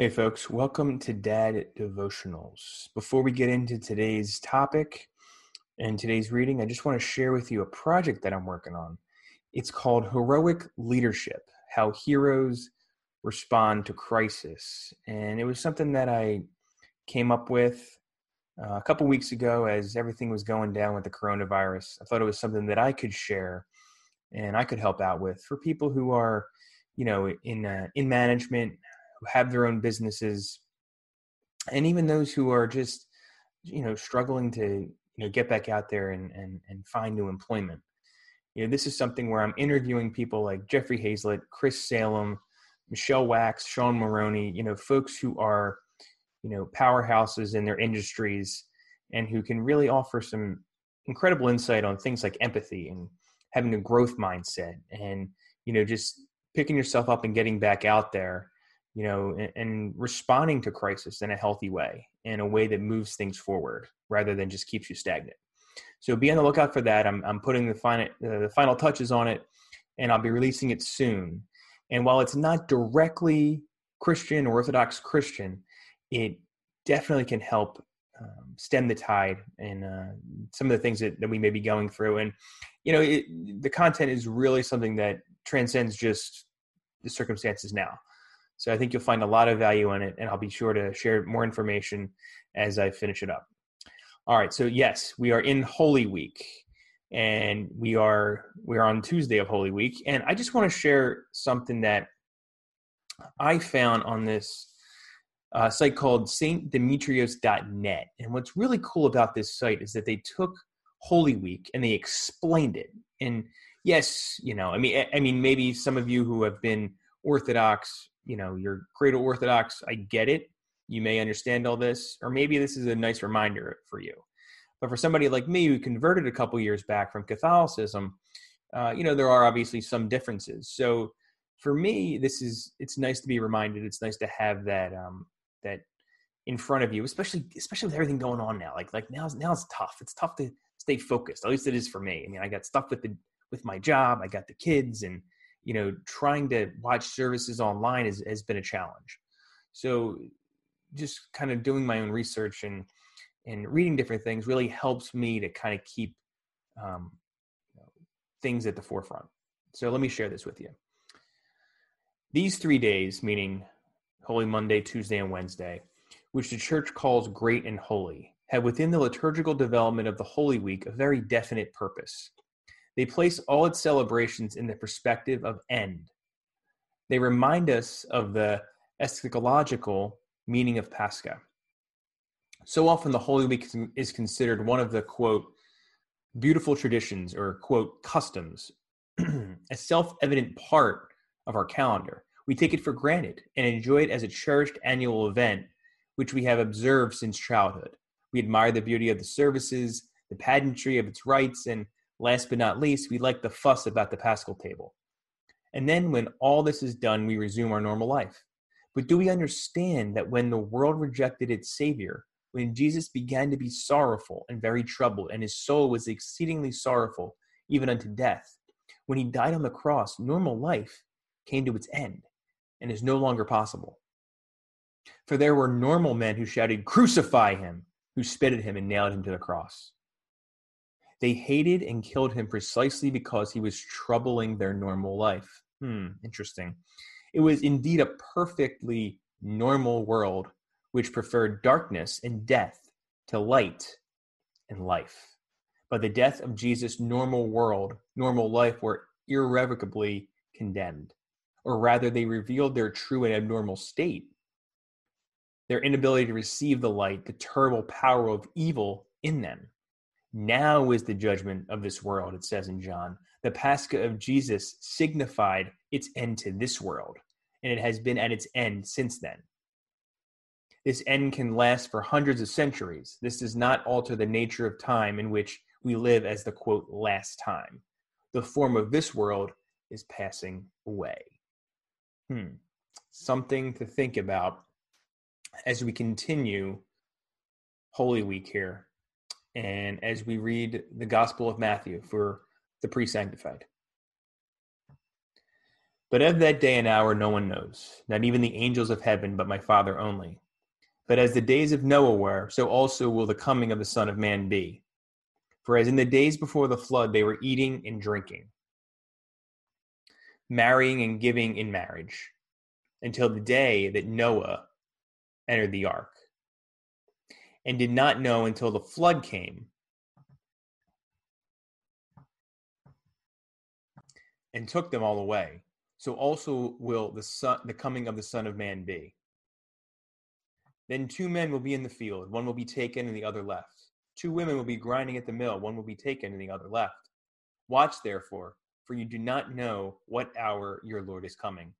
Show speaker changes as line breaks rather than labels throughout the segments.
Hey, folks, welcome to Dad Devotionals. Before we get into today's topic and today's reading, I just want to share with you a project that I'm working on. It's called Heroic Leadership How Heroes Respond to Crisis. And it was something that I came up with uh, a couple weeks ago as everything was going down with the coronavirus. I thought it was something that I could share and I could help out with for people who are, you know, in uh, in management, who have their own businesses, and even those who are just, you know, struggling to, you know, get back out there and and and find new employment. You know, this is something where I'm interviewing people like Jeffrey Hayzlett, Chris Salem, Michelle Wax, Sean Maroney, you know, folks who are, you know, powerhouses in their industries and who can really offer some incredible insight on things like empathy and having a growth mindset and, you know, just picking yourself up and getting back out there you know, and, and, responding to crisis in a healthy way, in a way that moves things forward rather than just keeps you stagnant. So be on the lookout for that. I'm, I'm putting the final, uh, the final touches on it, and I'll be releasing it soon. And while it's not directly Christian or Orthodox Christian, it definitely can help um, stem the tide and uh, some of the things that, that we may be going through. And, you know, it, the content is really something that transcends just the circumstances now. So I think you'll find a lot of value in it, and I'll be sure to share more information as I finish it up. All right, so yes, we are in Holy Week, and we are we are on Tuesday of Holy Week, and I just want to share something that I found on this uh, site called saintdemetrios.net. And what's really cool about this site is that they took Holy Week and they explained it. And yes, you know, I mean, I mean, maybe some of you who have been Orthodox you know you're cradle orthodox i get it you may understand all this or maybe this is a nice reminder for you. But for somebody like me who converted a couple years back from catholicism uh, you know there are obviously some differences. So for me this is it's nice to be reminded it's nice to have that um that in front of you especially especially with everything going on now like like now now it's tough. It's tough to stay focused at least it is for me. I mean i got stuff with the with my job i got the kids and you know trying to watch services online has, has been a challenge. So just kind of doing my own research and and reading different things really helps me to kind of keep um, things at the forefront. So let me share this with you. These three days meaning holy monday tuesday and wednesday which the church calls great and holy have within the liturgical development of the holy week a very definite purpose they place all its celebrations in the perspective of end. They remind us of the eschatological meaning of Pascha. So often, the Holy Week is considered one of the quote, beautiful traditions or quote, customs, a self evident part of our calendar. We take it for granted and enjoy it as a cherished annual event, which we have observed since childhood. We admire the beauty of the services, the pageantry of its rites, and Last but not least, we like the fuss about the Paschal table. And then when all this is done, we resume our normal life. But do we understand that when the world rejected its Savior, when Jesus began to be sorrowful and very troubled, and his soul was exceedingly sorrowful, even unto death, when he died on the cross, normal life came to its end and is no longer possible. For there were normal men who shouted, Crucify him, who spit at him and nailed him to the cross. They hated and killed him precisely because he was troubling their normal life. Hmm, interesting. It was indeed a perfectly normal world which preferred darkness and death to light and life. But the death of Jesus' normal world, normal life, were irrevocably condemned. Or rather, they revealed their true and abnormal state. Their inability to receive the light, the terrible power of evil in them. Now is the judgment of this world, it says in John. The Pascha of Jesus signified its end to this world, and it has been at its end since then. This end can last for hundreds of centuries. This does not alter the nature of time in which we live as the quote, last time. The form of this world is passing away. Hmm. Something to think about as we continue Holy Week here and as we read the Gospel of Matthew for the pre sanctified. But of that day and hour no one knows, not even the angels of heaven, but my Father only. But as the days of Noah were, so also will the coming of the Son of Man be. For as in the days before the flood, they were eating and drinking, marrying and giving in marriage, until the day that Noah entered the ark, and did not know until the flood came and took them all away. So also will the son, the coming of the Son of Man be. Then two men will be in the field, one will be taken and the other left. Two women will be grinding at the mill, one will be taken and the other left. Watch therefore, for you do not know what hour your Lord is coming.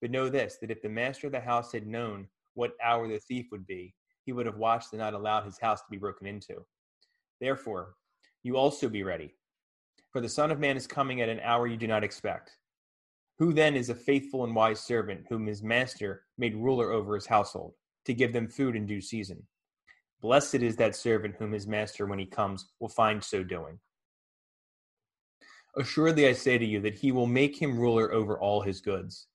But know this that if the master of the house had known what hour the thief would be, he would have watched and not allowed his house to be broken into. Therefore, you also be ready, for the Son of Man is coming at an hour you do not expect. Who then is a faithful and wise servant whom his master made ruler over his household, to give them food in due season? Blessed is that servant whom his master, when he comes, will find so doing. Assuredly, I say to you that he will make him ruler over all his goods.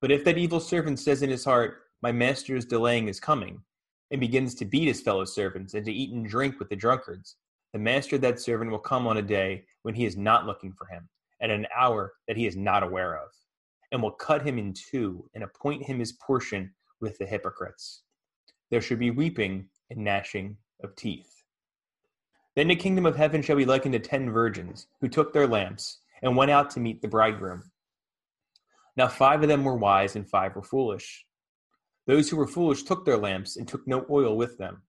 But if that evil servant says in his heart, My master is delaying his coming, and begins to beat his fellow servants and to eat and drink with the drunkards, the master of that servant will come on a day when he is not looking for him, at an hour that he is not aware of, and will cut him in two and appoint him his portion with the hypocrites. There should be weeping and gnashing of teeth. Then the kingdom of heaven shall be likened to ten virgins who took their lamps and went out to meet the bridegroom. Now five of them were wise and five were foolish. Those who were foolish took their lamps and took no oil with them.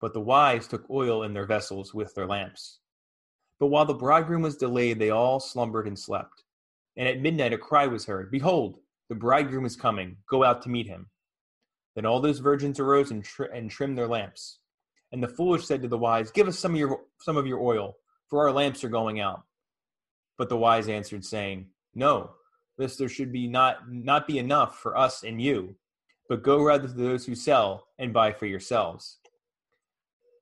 But the wise took oil in their vessels with their lamps. But while the bridegroom was delayed, they all slumbered and slept. And at midnight a cry was heard Behold, the bridegroom is coming. Go out to meet him. Then all those virgins arose and, and trimmed their lamps. And the foolish said to the wise, Give us some of your some of your oil, for our lamps are going out. But the wise answered, saying, No, lest there should be not not be enough for us and you, but go rather to those who sell and buy for yourselves.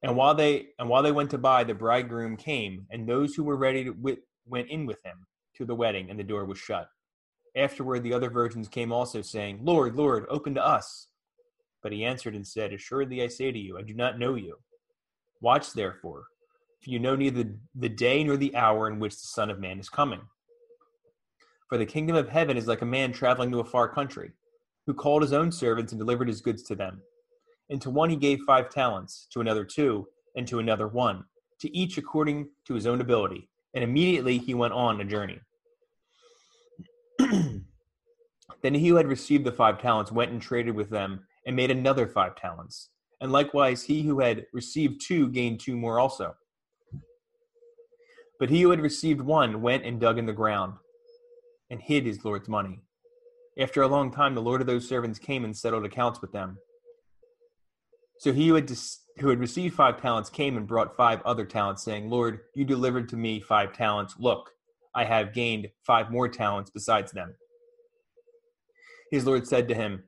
And while they and while they went to buy, the bridegroom came, and those who were ready to, wit, went in with him to the wedding, and the door was shut. Afterward, the other virgins came also, saying, Lord, Lord, open to us. But he answered and said, Assuredly I say to you, I do not know you. Watch therefore, for you know neither the day nor the hour in which the Son of Man is coming. For the kingdom of heaven is like a man traveling to a far country, who called his own servants and delivered his goods to them. And to one he gave five talents, to another two, and to another one, to each according to his own ability. And immediately he went on a journey. then he who had received the five talents went and traded with them and made another five talents. And likewise, he who had received two gained two more also. But he who had received one went and dug in the ground and hid his Lord's money. After a long time, the Lord of those servants came and settled accounts with them. So he who had, dis- who had received five talents came and brought five other talents, saying, Lord, you delivered to me five talents. Look, I have gained five more talents besides them. His Lord said to him,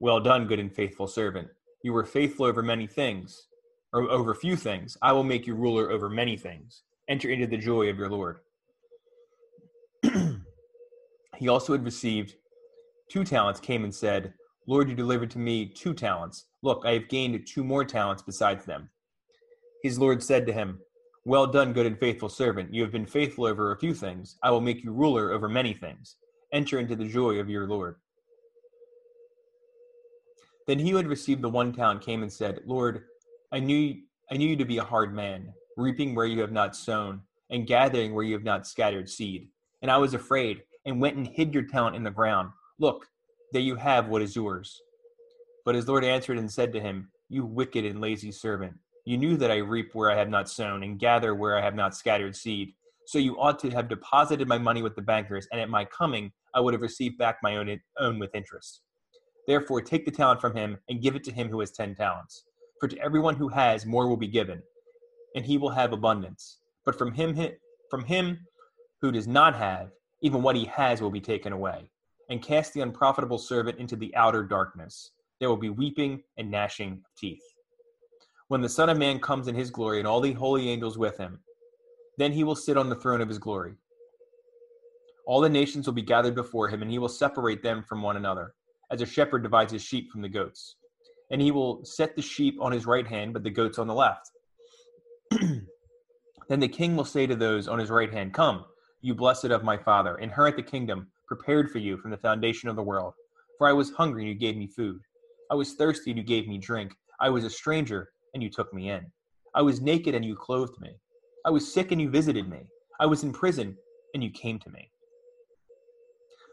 well done, good and faithful servant. You were faithful over many things, or over few things. I will make you ruler over many things. Enter into the joy of your Lord. he also had received two talents, came and said, Lord, you delivered to me two talents. Look, I have gained two more talents besides them. His Lord said to him, Well done, good and faithful servant. You have been faithful over a few things. I will make you ruler over many things. Enter into the joy of your Lord. Then he who had received the one talent came and said, Lord, I knew I knew you to be a hard man, reaping where you have not sown, and gathering where you have not scattered seed. And I was afraid, and went and hid your talent in the ground. Look, there you have what is yours. But his Lord answered and said to him, You wicked and lazy servant, you knew that I reap where I have not sown, and gather where I have not scattered seed. So you ought to have deposited my money with the bankers, and at my coming I would have received back my own, own with interest. Therefore, take the talent from him and give it to him who has ten talents. For to everyone who has, more will be given, and he will have abundance. But from him, from him who does not have, even what he has will be taken away. And cast the unprofitable servant into the outer darkness. There will be weeping and gnashing of teeth. When the Son of Man comes in his glory and all the holy angels with him, then he will sit on the throne of his glory. All the nations will be gathered before him, and he will separate them from one another, as a shepherd divides his sheep from the goats. And he will set the sheep on his right hand, but the goats on the left. then the king will say to those on his right hand, Come, you blessed of my father, inherit the kingdom prepared for you from the foundation of the world. For I was hungry, and you gave me food. I was thirsty, and you gave me drink. I was a stranger, and you took me in. I was naked, and you clothed me. I was sick, and you visited me. I was in prison, and you came to me.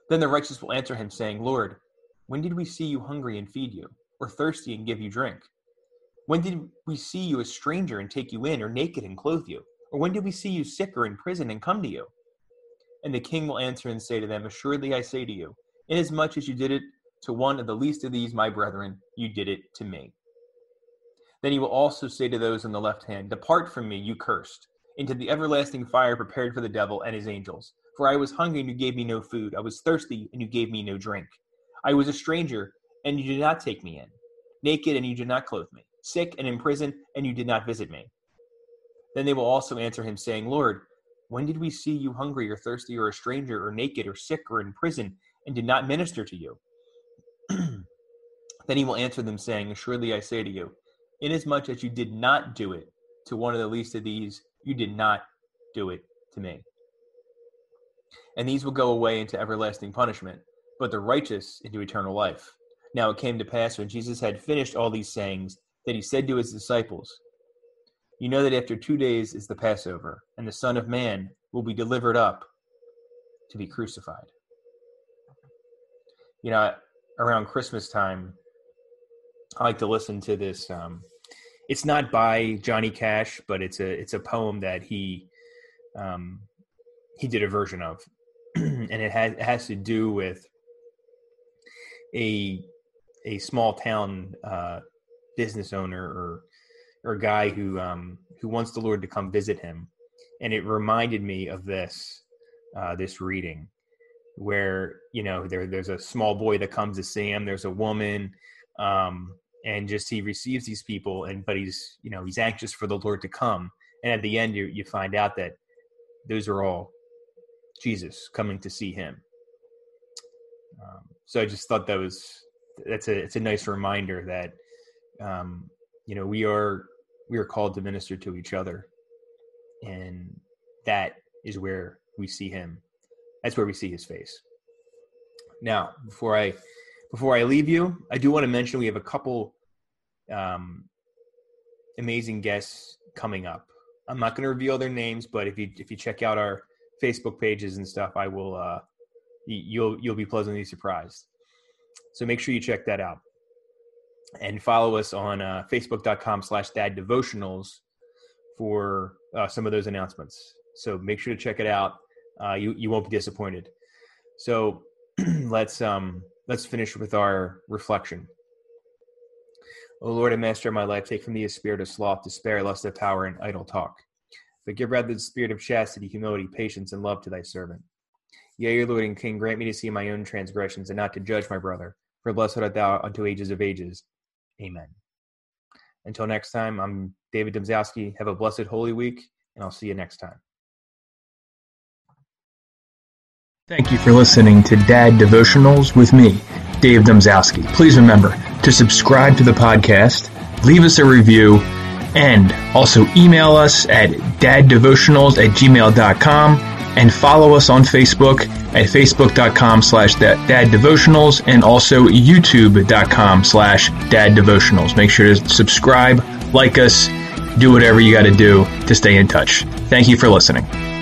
Then the righteous will answer him, saying, Lord, when did we see you hungry and feed you, or thirsty and give you drink? When did we see you a stranger and take you in, or naked and clothe you? Or when did we see you sick or in prison and come to you? And the king will answer and say to them, Assuredly I say to you, inasmuch as you did it to one of the least of these my brethren, you did it to me. Then he will also say to those on the left hand, Depart from me, you cursed, into the everlasting fire prepared for the devil and his angels. For I was hungry, and you gave me no food. I was thirsty, and you gave me no drink. I was a stranger, and you did not take me in. Naked, and you did not clothe me. Sick and in prison, and you did not visit me. Then they will also answer him, saying, Lord, when did we see you hungry or thirsty or a stranger or naked or sick or in prison and did not minister to you? then he will answer them, saying, Assuredly I say to you, inasmuch as you did not do it to one of the least of these, you did not do it to me. And these will go away into everlasting punishment, but the righteous into eternal life. Now it came to pass when Jesus had finished all these sayings that he said to his disciples, You know that after two days is the Passover, and the Son of Man will be delivered up to be crucified. You know, around Christmas time, I like to listen to this. Um, it's not by Johnny Cash, but it's a it's a poem that he um, he did a version of, and it has it has to do with a a small town uh, business owner or or guy who um, who wants the Lord to come visit him, and it reminded me of this uh, this reading where you know there there's a small boy that comes to see him. There's a woman, um, and just he receives these people, and but he's you know he's anxious for the Lord to come, and at the end you you find out that those are all Jesus coming to see him. Um, so I just thought that was that's a it's a nice reminder that um, you know we are we are called to minister to each other, and that is where we see him. That's where we see his face. Now, before I before I leave you, I do want to mention we have a couple um, amazing guests coming up. I'm not going to reveal their names, but if you if you check out our Facebook pages and stuff, I will uh, you'll you'll be pleasantly surprised. So make sure you check that out, and follow us on uh, Facebook.com/slash Dad Devotionals for uh, some of those announcements. So make sure to check it out. Uh, you you won't be disappointed. So let's um let's finish with our reflection. O Lord and Master of my life, take from me a spirit of sloth, despair, lust of power, and idle talk. But give rather the spirit of chastity, humility, patience, and love to thy servant. Yea, Lord and King, grant me to see my own transgressions and not to judge my brother. For blessed art thou unto ages of ages. Amen. Until next time, I'm David Domzalski. Have a blessed Holy Week, and I'll see you next time.
Thank you for listening to Dad Devotionals with me, Dave Domzalski. Please remember, to subscribe to the podcast, leave us a review, and also email us at daddevotionals at gmail.com and follow us on Facebook at facebook.com slash daddevotionals and also youtube.com slash daddevotionals. Make sure to subscribe, like us, do whatever you got to do to stay in touch. Thank you for listening.